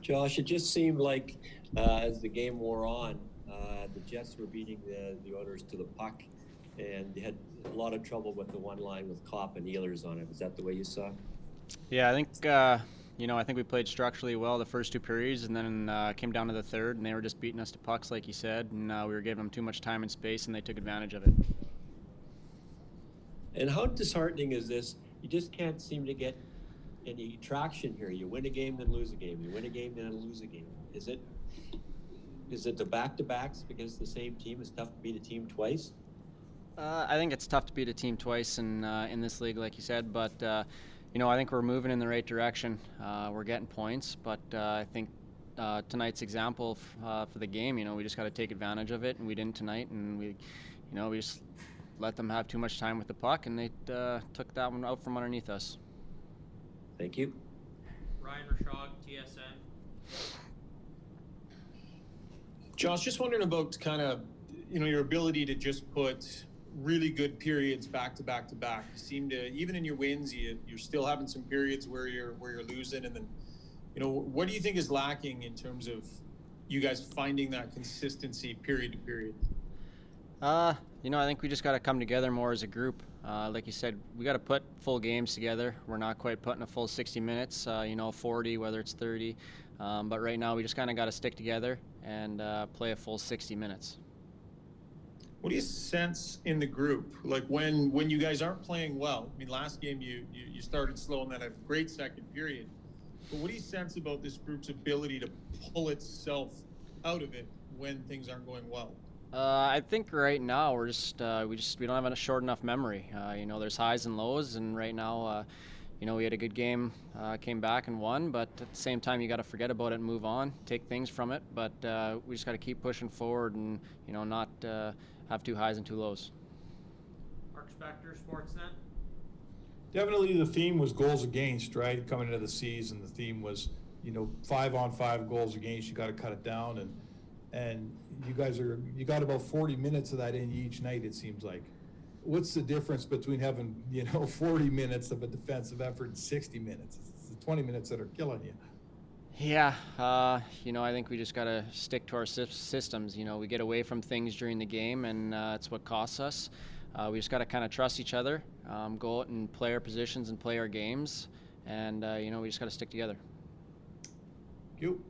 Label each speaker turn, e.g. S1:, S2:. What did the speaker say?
S1: Josh, it just seemed like uh, as the game wore on, uh, the Jets were beating the, the Oilers to the puck, and they had a lot of trouble with the one line with Copp and Ehlers on it. Is that the way you saw? it?
S2: Yeah, I think uh, you know I think we played structurally well the first two periods, and then uh, came down to the third, and they were just beating us to pucks, like you said, and uh, we were giving them too much time and space, and they took advantage of it.
S1: And how disheartening is this? You just can't seem to get any traction here. You win a game, then lose a game. You win a game, then lose a game. Is it? Is it the back-to-backs against the same team? It's tough to beat a team twice.
S2: Uh, I think it's tough to beat a team twice in uh, in this league, like you said, but uh, you know I think we're moving in the right direction. Uh, we're getting points, but uh, I think uh, tonight's example f- for the game, you know, we just got to take advantage of it, and we didn't tonight, and we, you know, we just let them have too much time with the puck, and they took that one out from underneath us.
S1: Thank you.
S3: Ryan Rishaug, TSN.
S4: Josh, just wondering about kind of, you know, your ability to just put really good periods back to back to back. You seem to, even in your wins, you, you're still having some periods where you're where you're losing, and then, you know, what do you think is lacking in terms of you guys finding that consistency period to period?
S2: Uh, you know, I think we just got to come together more as a group. Uh, like you said, we got to put full games together. We're not quite putting a full 60 minutes, uh, you know, 40, whether it's 30. Um, but right now, we just kind of got to stick together and uh, play a full 60 minutes.
S4: What do you sense in the group? Like when when you guys aren't playing well? I mean, last game you you, you started slow and then a great second period. But what do you sense about this group's ability to pull itself out of it when things aren't going well?
S2: Uh, I think right now we're just uh, we just we don't have a short enough memory. Uh, you know, there's highs and lows, and right now, uh, you know, we had a good game, uh, came back and won. But at the same time, you got to forget about it and move on, take things from it. But uh, we just got to keep pushing forward, and you know, not uh, have two highs and two lows.
S3: Mark Spector, Sportsnet.
S5: Definitely the theme was goals against, right? Coming into the season, the theme was, you know, five on five goals against, you gotta cut it down and, and you guys are, you got about forty minutes of that in each night, it seems like. What's the difference between having, you know, forty minutes of a defensive effort and sixty minutes? It's the twenty minutes that are killing you.
S2: Yeah, uh, you know, I think we just got to stick to our sys- systems. You know, we get away from things during the game, and uh, it's what costs us. Uh, we just got to kind of trust each other, um, go out and play our positions and play our games, and uh, you know, we just got to stick together.
S5: You.